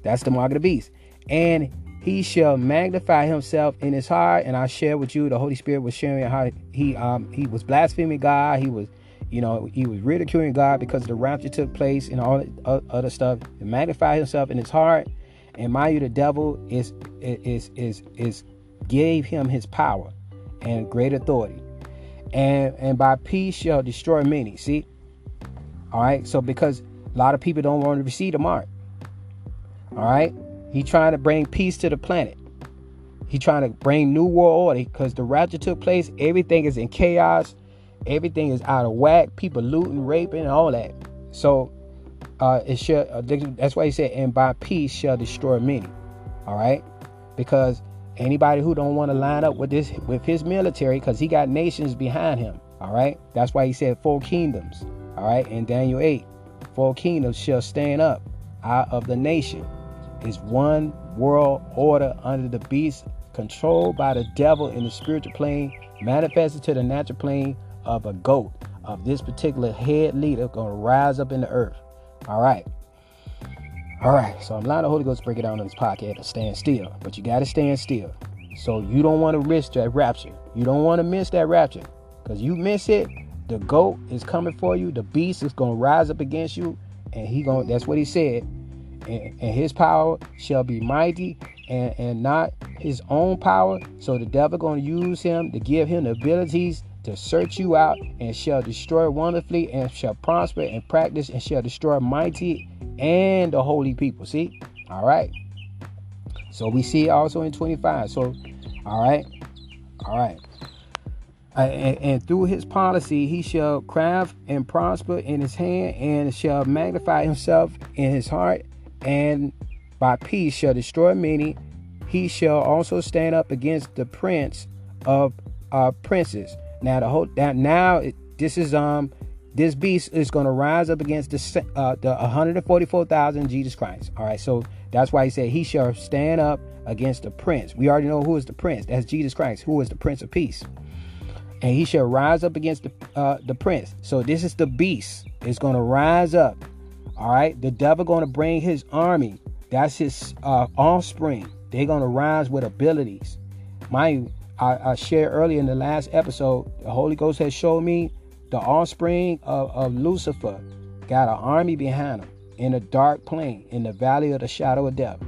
that's the mark of the beast, and he shall magnify himself in his heart. And I share with you, the Holy Spirit was sharing how he um he was blaspheming God. He was you know, he was ridiculing God because the rapture took place and all other stuff. He magnified himself in his heart. And mind you, the devil is is is is gave him his power and great authority. And and by peace shall destroy many. See? All right. So because a lot of people don't want to receive the mark. All right. He trying to bring peace to the planet. He trying to bring new world order because the rapture took place. Everything is in chaos everything is out of whack. People looting, raping, and all that. So uh, it should. Uh, that's why he said, "And by peace shall destroy many." All right, because anybody who don't want to line up with this with his military, because he got nations behind him. All right, that's why he said four kingdoms. All right, in Daniel eight, four kingdoms shall stand up out of the nation. Is one world order under the beast, controlled by the devil in the spiritual plane, manifested to the natural plane of a goat of this particular head leader going to rise up in the earth. All right. All right. So I'm allowing the Holy Ghost to break it down in this pocket to stand still. But you got to stand still. So you don't want to risk that rapture. You don't want to miss that rapture. Because you miss it, the goat is coming for you. The beast is going to rise up against you. And he going to that's what he said. And, and his power shall be mighty and, and not his own power. So the devil going to use him to give him the abilities to search you out and shall destroy wonderfully and shall prosper and practice and shall destroy mighty and the holy people. See? All right. So we see also in 25. So, all right. All right. Uh, and, and, through his policy he shall craft and prosper in his hand and shall magnify himself in his heart and by peace shall destroy many he shall also stand up against the prince of uh, princes now the whole that now this is um this beast is going to rise up against the uh, the 144,000 Jesus Christ all right so that's why he said he shall stand up against the prince we already know who is the prince that's Jesus Christ who is the prince of peace and he shall rise up against the uh, the prince. So this is the beast. It's going to rise up. All right, the devil going to bring his army. That's his uh, offspring. They're going to rise with abilities. You, I, I, shared earlier in the last episode. The Holy Ghost has showed me the offspring of, of Lucifer got an army behind him in a dark plain in the valley of the shadow of death.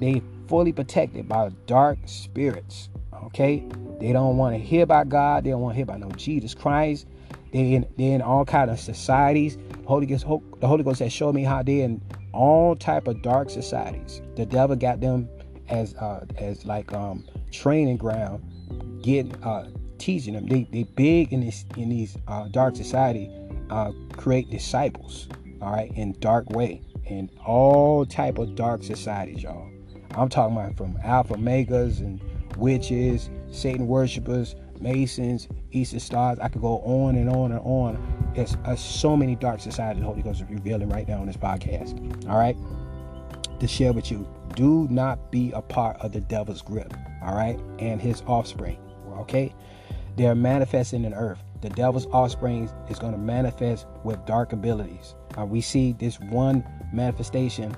They fully protected by dark spirits. Okay, they don't want to hear about God. They don't want to hear about no Jesus Christ. They in they in all kind of societies. Holy Ghost, the Holy Ghost has showed me how they're in all type of dark societies. The devil got them as uh, as like um, training ground, getting uh, teaching them. They they big in this in these uh, dark society, uh, create disciples. All right, in dark way, in all type of dark societies, y'all. I'm talking about from alpha megas and witches, Satan worshippers, Masons, Eastern Stars. I could go on and on and on. There's uh, so many dark societies the Holy Ghost is revealing right now on this podcast. All right? To share with you. Do not be a part of the devil's grip. All right? And his offspring. Okay? They're manifesting in earth. The devil's offspring is going to manifest with dark abilities. Uh, we see this one manifestation.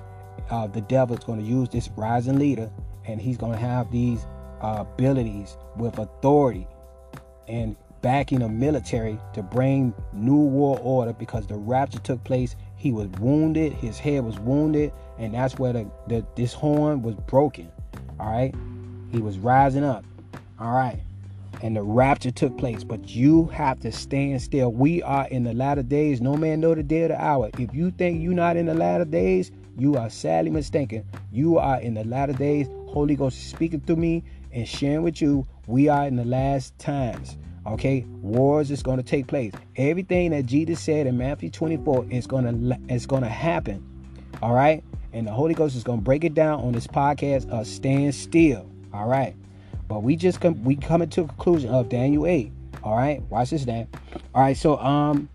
Uh, the devil is going to use this rising leader, and he's going to have these uh, abilities with authority and backing the military to bring new world order because the rapture took place he was wounded his head was wounded and that's where the, the this horn was broken all right he was rising up all right and the rapture took place but you have to stand still we are in the latter days no man know the day or the hour if you think you're not in the latter days you are sadly mistaken you are in the latter days holy ghost is speaking through me and sharing with you we are in the last times. Okay, wars is going to take place. Everything that Jesus said in Matthew 24 is going to is going to happen. All right, and the Holy Ghost is going to break it down on this podcast. Uh, stand still. All right, but we just come we coming to a conclusion of Daniel 8. All right, watch this now. All right, so um,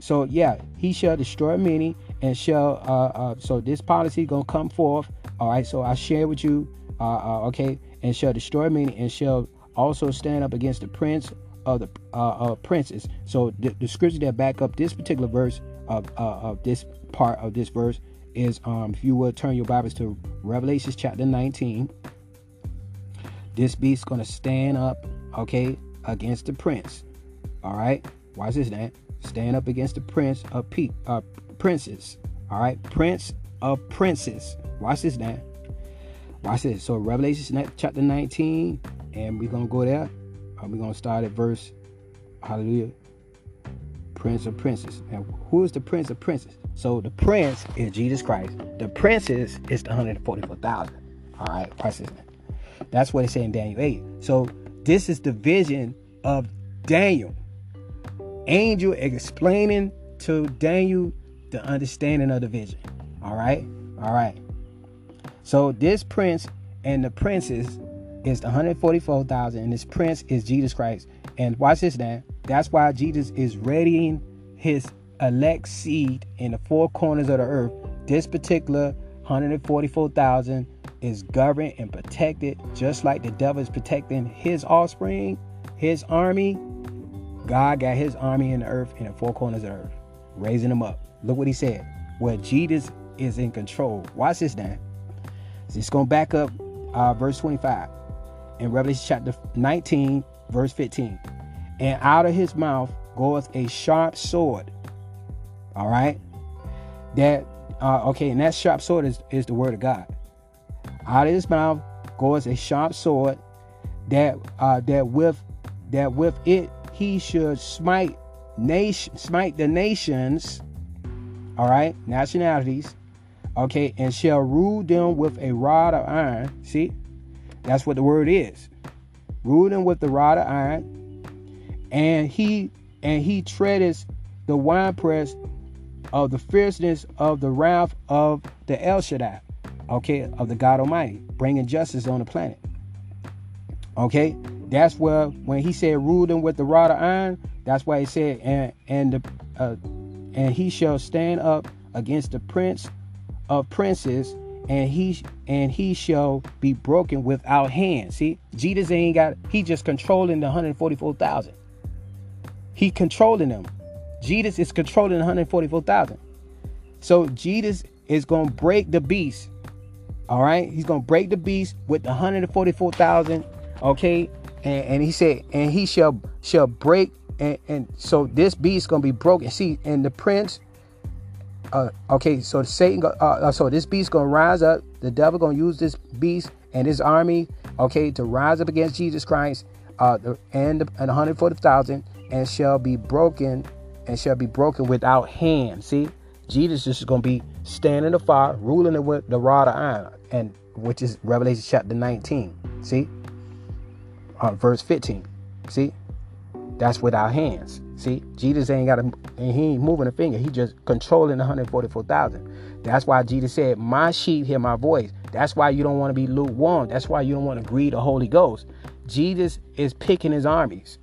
so yeah, he shall destroy many and shall uh, uh so this policy gonna come forth. All right, so I share with you. Uh, uh okay, and shall destroy many, and shall also stand up against the prince of the uh, uh, princes. So the, the scripture that back up this particular verse of, uh, of this part of this verse is, um, if you would turn your Bibles to Revelations chapter 19. This beast going to stand up, okay, against the prince. All right, watch this, now. Stand up against the prince of pe- uh, princes. All right, prince of princes. Watch this, now. Watch this. So Revelation chapter 19, and we're gonna go there. Uh, we're gonna start at verse Hallelujah. Prince of Princes. Now, who is the Prince of Princes? So the Prince is Jesus Christ. The Princes is the 144,000. All right, watch this. That's what it says in Daniel 8. So this is the vision of Daniel. Angel explaining to Daniel the understanding of the vision. All right, all right. So this prince and the princess is the 144,000, and this prince is Jesus Christ. And watch this now. That's why Jesus is readying his elect seed in the four corners of the earth. This particular 144,000 is governed and protected just like the devil is protecting his offspring, his army. God got his army in the earth in the four corners of the earth, raising them up. Look what he said. Where Jesus is in control. Watch this now. It's going to back up uh, verse 25 in Revelation chapter 19, verse 15. And out of his mouth goeth a sharp sword. All right. That uh, okay, and that sharp sword is, is the word of God. Out of his mouth goes a sharp sword that uh, that with that with it he should smite nation, smite the nations, all right, nationalities, okay, and shall rule them with a rod of iron. See, that's what the word is. Rule them with the rod of iron, and he and he treadeth the winepress of the fierceness of the wrath of the El Shaddai, okay, of the God Almighty, bringing justice on the planet. Okay, that's where when he said rule them with the rod of iron, that's why he said and and the uh, and he shall stand up against the prince of princes and he and he shall be broken without hand. See, Jesus ain't got he just controlling the 144,000. He controlling them. Jesus is controlling 144,000. So Jesus is to break the beast. All right? He's to break the beast with the 144,000, okay? And, and he said and he shall shall break and, and so this beast to be broken. See, and the prince uh, okay, so Satan, uh, uh, so this beast gonna rise up. The devil gonna use this beast and his army, okay, to rise up against Jesus Christ, uh, the, and and 140,000, and shall be broken, and shall be broken without hand. See, Jesus is gonna be standing the fire, ruling it with the rod of iron, and which is Revelation chapter 19. See, uh, verse 15. See, that's with our hands. See, Jesus ain't got a, and he ain't moving a finger. He just controlling 144,000. That's why Jesus said, "My sheep hear my voice." That's why you don't want to be lukewarm. That's why you don't want to grieve the Holy Ghost. Jesus is picking his armies.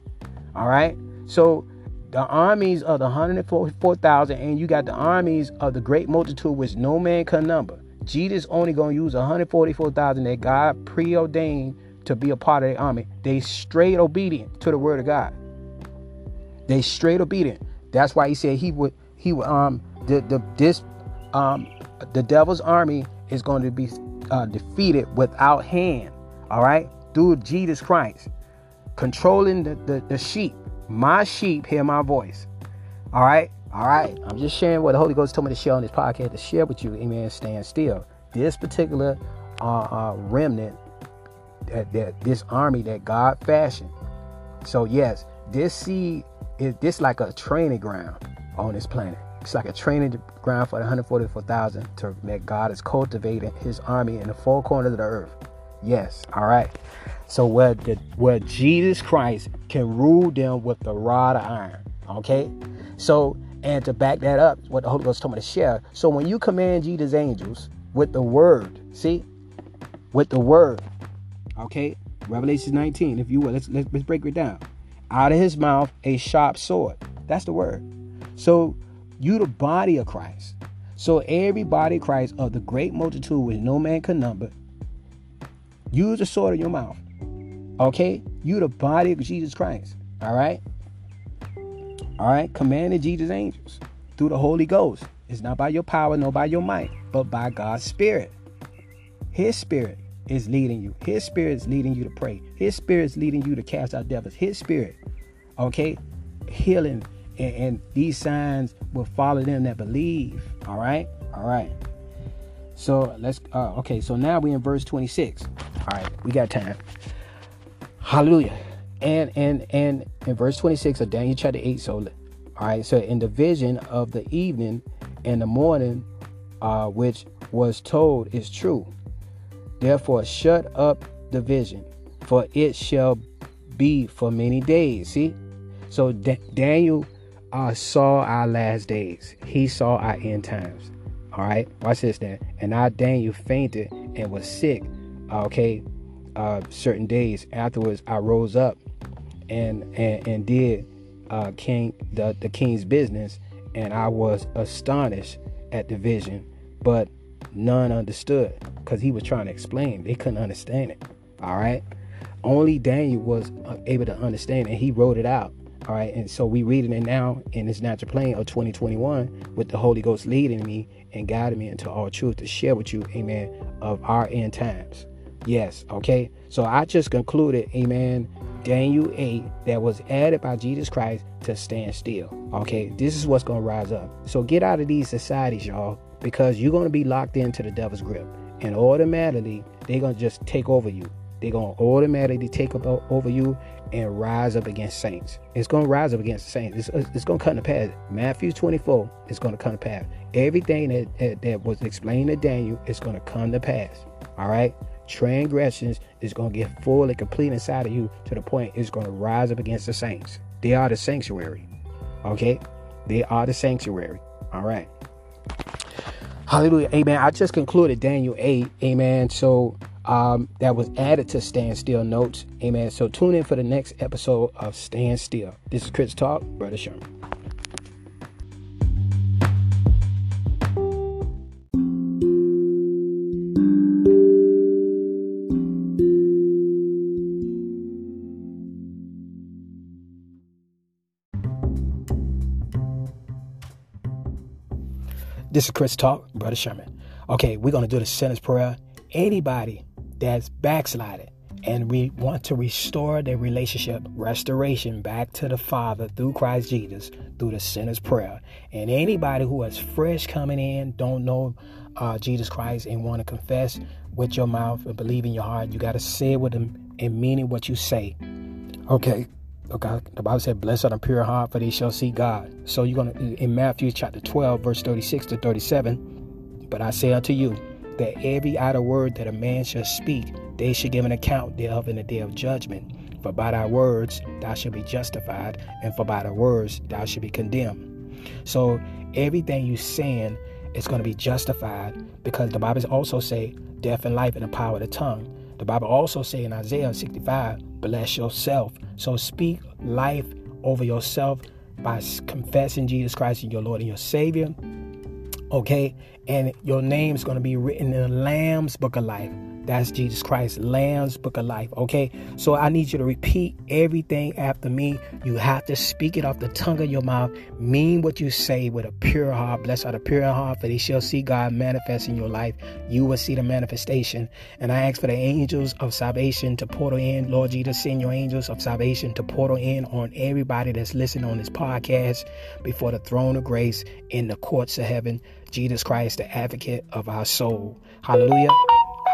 All right. So the armies of the 144,000, and you got the armies of the great multitude, which no man can number. Jesus only gonna use 144,000 that God preordained to be a part of the army. They straight obedient to the word of God. They straight obedient. That's why he said he would he would um the the this um the devil's army is going to be uh, defeated without hand. All right, through Jesus Christ, controlling the, the the sheep. My sheep hear my voice. All right, all right. I'm just sharing what the Holy Ghost told me to share on this podcast to share with you. Amen. Stand still. This particular uh, uh, remnant, that, that this army that God fashioned. So yes, this seed is this like a training ground on this planet. It's like a training ground for the 144,000 to that God is cultivating his army in the four corners of the earth. Yes, all right. So where the where Jesus Christ can rule them with the rod of iron. Okay? So and to back that up, what the Holy Ghost told me to share. So when you command Jesus' angels with the word, see, with the word, okay, Revelation 19, if you will, let's let's, let's break it down out of his mouth a sharp sword. That's the word. So you the body of Christ. So every body of Christ of the great multitude which no man can number, use the sword in your mouth. Okay? You the body of Jesus Christ. All right? All right? Commanded Jesus' angels through the Holy Ghost. It's not by your power, nor by your might, but by God's Spirit. His Spirit is leading you. His spirit is leading you to pray. His spirit is leading you to cast out devils. His spirit, okay, healing, and, and these signs will follow them that believe. All right, all right. So let's. Uh, okay, so now we're in verse 26. All right, we got time. Hallelujah. And and and in verse 26 of Daniel chapter 8. So all right. So in the vision of the evening and the morning, uh, which was told is true Therefore, shut up the vision, for it shall be for many days. See? So D- Daniel uh, saw our last days. He saw our end times. All right, watch this then. And I, Daniel, fainted and was sick. Okay, uh, certain days afterwards, I rose up and and, and did uh, king the the king's business, and I was astonished at the vision, but none understood because he was trying to explain. They couldn't understand it. All right. Only Daniel was uh, able to understand and he wrote it out. All right. And so we reading it now in this natural plane of 2021 with the Holy Ghost leading me and guiding me into all truth to share with you, amen, of our end times. Yes. Okay. So I just concluded, amen, Daniel 8 that was added by Jesus Christ to stand still. Okay. This is what's going to rise up. So get out of these societies, y'all because you're going to be locked into the devil's grip and automatically they're going to just take over you they're going to automatically take up over you and rise up against saints. It's going to rise up against saints. It's, it's going to come to pass. Matthew 24 is going to come to pass. Everything that, that, that was explained to Daniel is going to come to pass. All right? Transgressions is going to get full and complete inside of you to the point it's going to rise up against the saints. They are the sanctuary. Okay? They are the sanctuary. All right. Hallelujah. Amen. I just concluded Daniel 8. Amen. So um, that was added to Stand Still Notes. Amen. So tune in for the next episode of Stand Still. This is Chris Talk, Brother Sherman. This is Chris Talk, Brother Sherman. Okay, we're going to do the sinner's prayer. Anybody that's backslided and we want to restore their relationship, restoration back to the Father through Christ Jesus, through the sinner's prayer. And anybody who is fresh coming in, don't know uh, Jesus Christ, and want to confess with your mouth and believe in your heart, you got to say it with them and meaning what you say. Okay, Okay, the Bible said, Blessed are the pure heart, for they shall see God. So you're gonna in Matthew chapter 12, verse 36 to 37. But I say unto you that every idle word that a man shall speak, they shall give an account thereof in the day of judgment. For by thy words thou shalt be justified, and for by thy words thou shalt be condemned. So everything you saying is going to be justified because the Bible also say death and life in the power of the tongue. The Bible also say in Isaiah 65, bless yourself. So speak life over yourself by confessing Jesus Christ as your Lord and your Savior. Okay? And your name is going to be written in the Lamb's book of life. That's Jesus Christ, Lamb's Book of Life. Okay, so I need you to repeat everything after me. You have to speak it off the tongue of your mouth. Mean what you say with a pure heart. Blessed are the pure heart, for they shall see God manifest in your life. You will see the manifestation. And I ask for the angels of salvation to portal in. Lord Jesus, send your angels of salvation to portal in on everybody that's listening on this podcast before the throne of grace in the courts of heaven. Jesus Christ, the advocate of our soul. Hallelujah.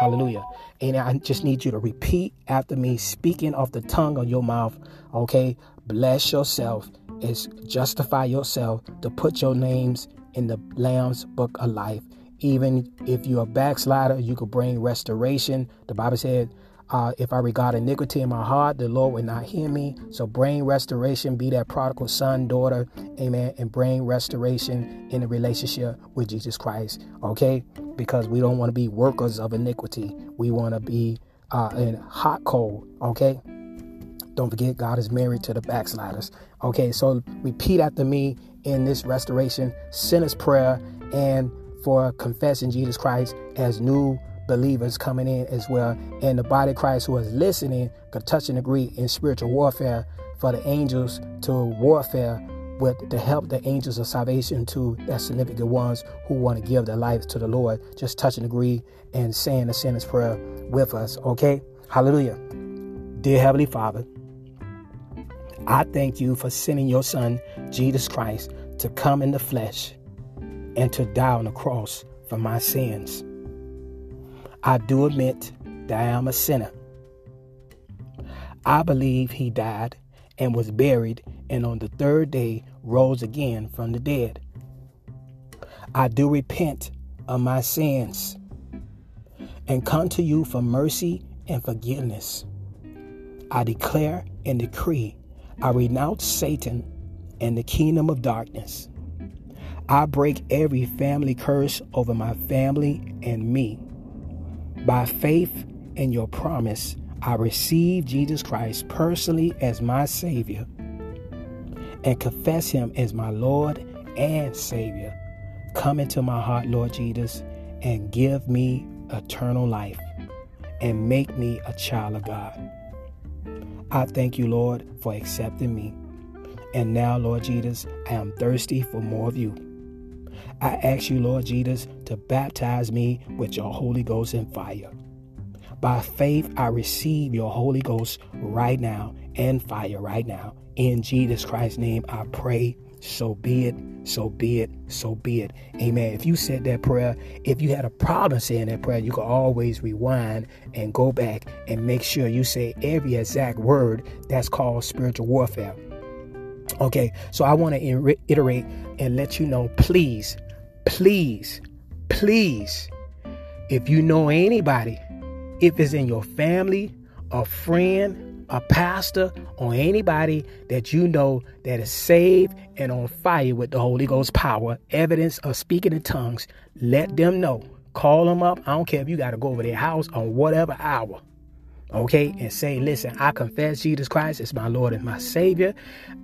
Hallelujah. And I just need you to repeat after me, speaking off the tongue of your mouth. Okay. Bless yourself. Is justify yourself to put your names in the Lamb's book of life. Even if you're a backslider, you could bring restoration. The Bible said, uh, if I regard iniquity in my heart, the Lord will not hear me. So bring restoration, be that prodigal son, daughter, amen, and bring restoration in the relationship with Jesus Christ, okay? Because we don't want to be workers of iniquity. We want to be uh, in hot coal, okay? Don't forget, God is married to the backsliders. Okay, so repeat after me in this restoration, sinner's prayer, and for confessing Jesus Christ as new believers coming in as well. And the body of Christ who is listening could touch and agree in spiritual warfare for the angels to warfare with to help the angels of salvation to that significant ones who want to give their lives to the Lord. Just touch and agree and saying the sinner's prayer with us. Okay? Hallelujah. Dear Heavenly Father, I thank you for sending your Son, Jesus Christ, to come in the flesh and to die on the cross for my sins. I do admit that I am a sinner. I believe he died and was buried, and on the third day rose again from the dead. I do repent of my sins and come to you for mercy and forgiveness. I declare and decree I renounce Satan and the kingdom of darkness. I break every family curse over my family and me. By faith in your promise, I receive Jesus Christ personally as my Savior and confess Him as my Lord and Savior. Come into my heart, Lord Jesus, and give me eternal life and make me a child of God. I thank you, Lord, for accepting me. And now, Lord Jesus, I am thirsty for more of you. I ask you, Lord Jesus, to baptize me with your Holy Ghost and fire. By faith, I receive your Holy Ghost right now and fire right now. In Jesus Christ's name, I pray. so be it, so be it, so be it. Amen. If you said that prayer, if you had a problem saying that prayer, you can always rewind and go back and make sure you say every exact word that's called spiritual warfare. Okay, so I want to reiterate and let you know please, please, please, if you know anybody, if it's in your family, a friend, a pastor or anybody that you know that is saved and on fire with the Holy Ghost power, evidence of speaking in tongues, let them know. Call them up. I don't care if you got to go over their house on whatever hour. Okay, and say, listen, I confess Jesus Christ is my Lord and my Savior.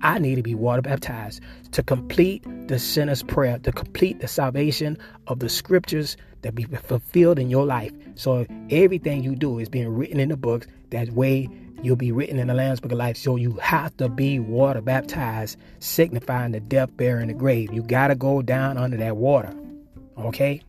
I need to be water baptized to complete the sinner's prayer, to complete the salvation of the scriptures that be fulfilled in your life. So everything you do is being written in the books. That way you'll be written in the Lamb's Book of Life. So you have to be water baptized, signifying the death, burial, the grave. You got to go down under that water, okay?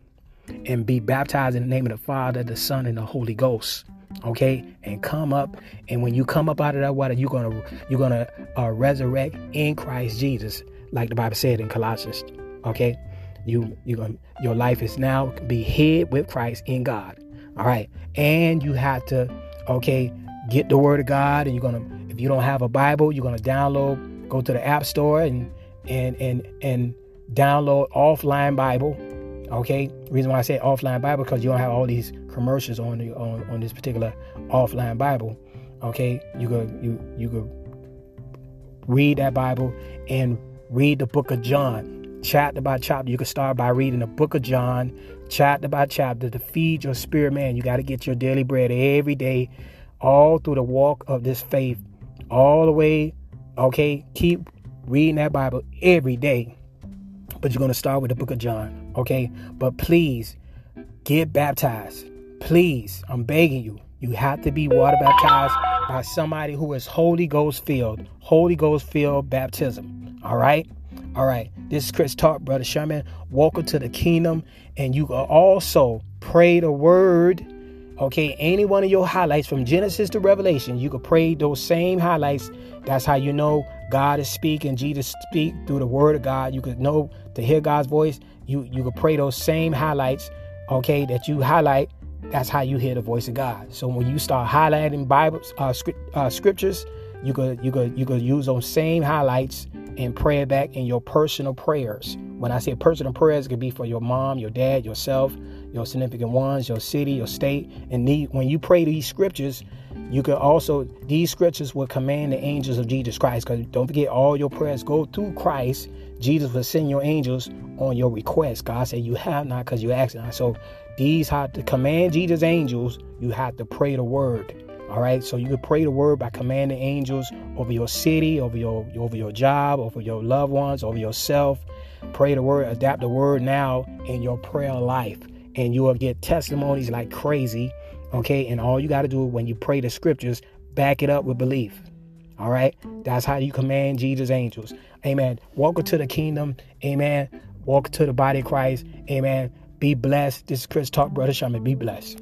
And be baptized in the name of the Father, the Son, and the Holy Ghost. Okay, and come up, and when you come up out of that water, you're gonna you're gonna uh, resurrect in Christ Jesus, like the Bible said in Colossians. Okay, you you gonna your life is now be hid with Christ in God. All right, and you have to okay get the word of God and you're gonna if you don't have a Bible, you're gonna download, go to the app store and and and and download offline Bible. Okay, reason why I say offline Bible because you don't have all these commercials on the on, on this particular offline Bible. Okay, you go you you go read that Bible and read the book of John chapter by chapter. You can start by reading the book of John, chapter by chapter, to feed your spirit man. You got to get your daily bread every day all through the walk of this faith, all the way. Okay, keep reading that Bible every day. But you're going to start with the book of John. Okay, but please get baptized. Please, I'm begging you. You have to be water baptized by somebody who is Holy Ghost filled, Holy Ghost filled baptism. All right? All right. This is Chris Talk, Brother Sherman. Welcome to the kingdom. And you can also pray the word Okay, any one of your highlights from Genesis to Revelation, you could pray those same highlights. That's how you know God is speaking, Jesus speak through the word of God. You could know to hear God's voice. You you could pray those same highlights, okay, that you highlight. That's how you hear the voice of God. So when you start highlighting Bibles, uh, script, uh, scriptures, you could you could you could use those same highlights and pray back in your personal prayers. When I say personal prayers, it could be for your mom, your dad, yourself, your significant ones, your city, your state. And when you pray these scriptures, you can also these scriptures will command the angels of Jesus Christ. Because don't forget, all your prayers go through Christ. Jesus will send your angels on your request. God said you have not because you asked not. So these have to command Jesus' angels. You have to pray the word. All right, so you can pray the word by commanding angels over your city, over your over your job, over your loved ones, over yourself. Pray the word, adapt the word now in your prayer life, and you will get testimonies like crazy. Okay, and all you got to do when you pray the scriptures, back it up with belief. All right, that's how you command Jesus' angels. Amen. Welcome to the kingdom. Amen. Welcome to the body of Christ. Amen. Be blessed. This is Chris Talk, Brother Sherman. Be blessed.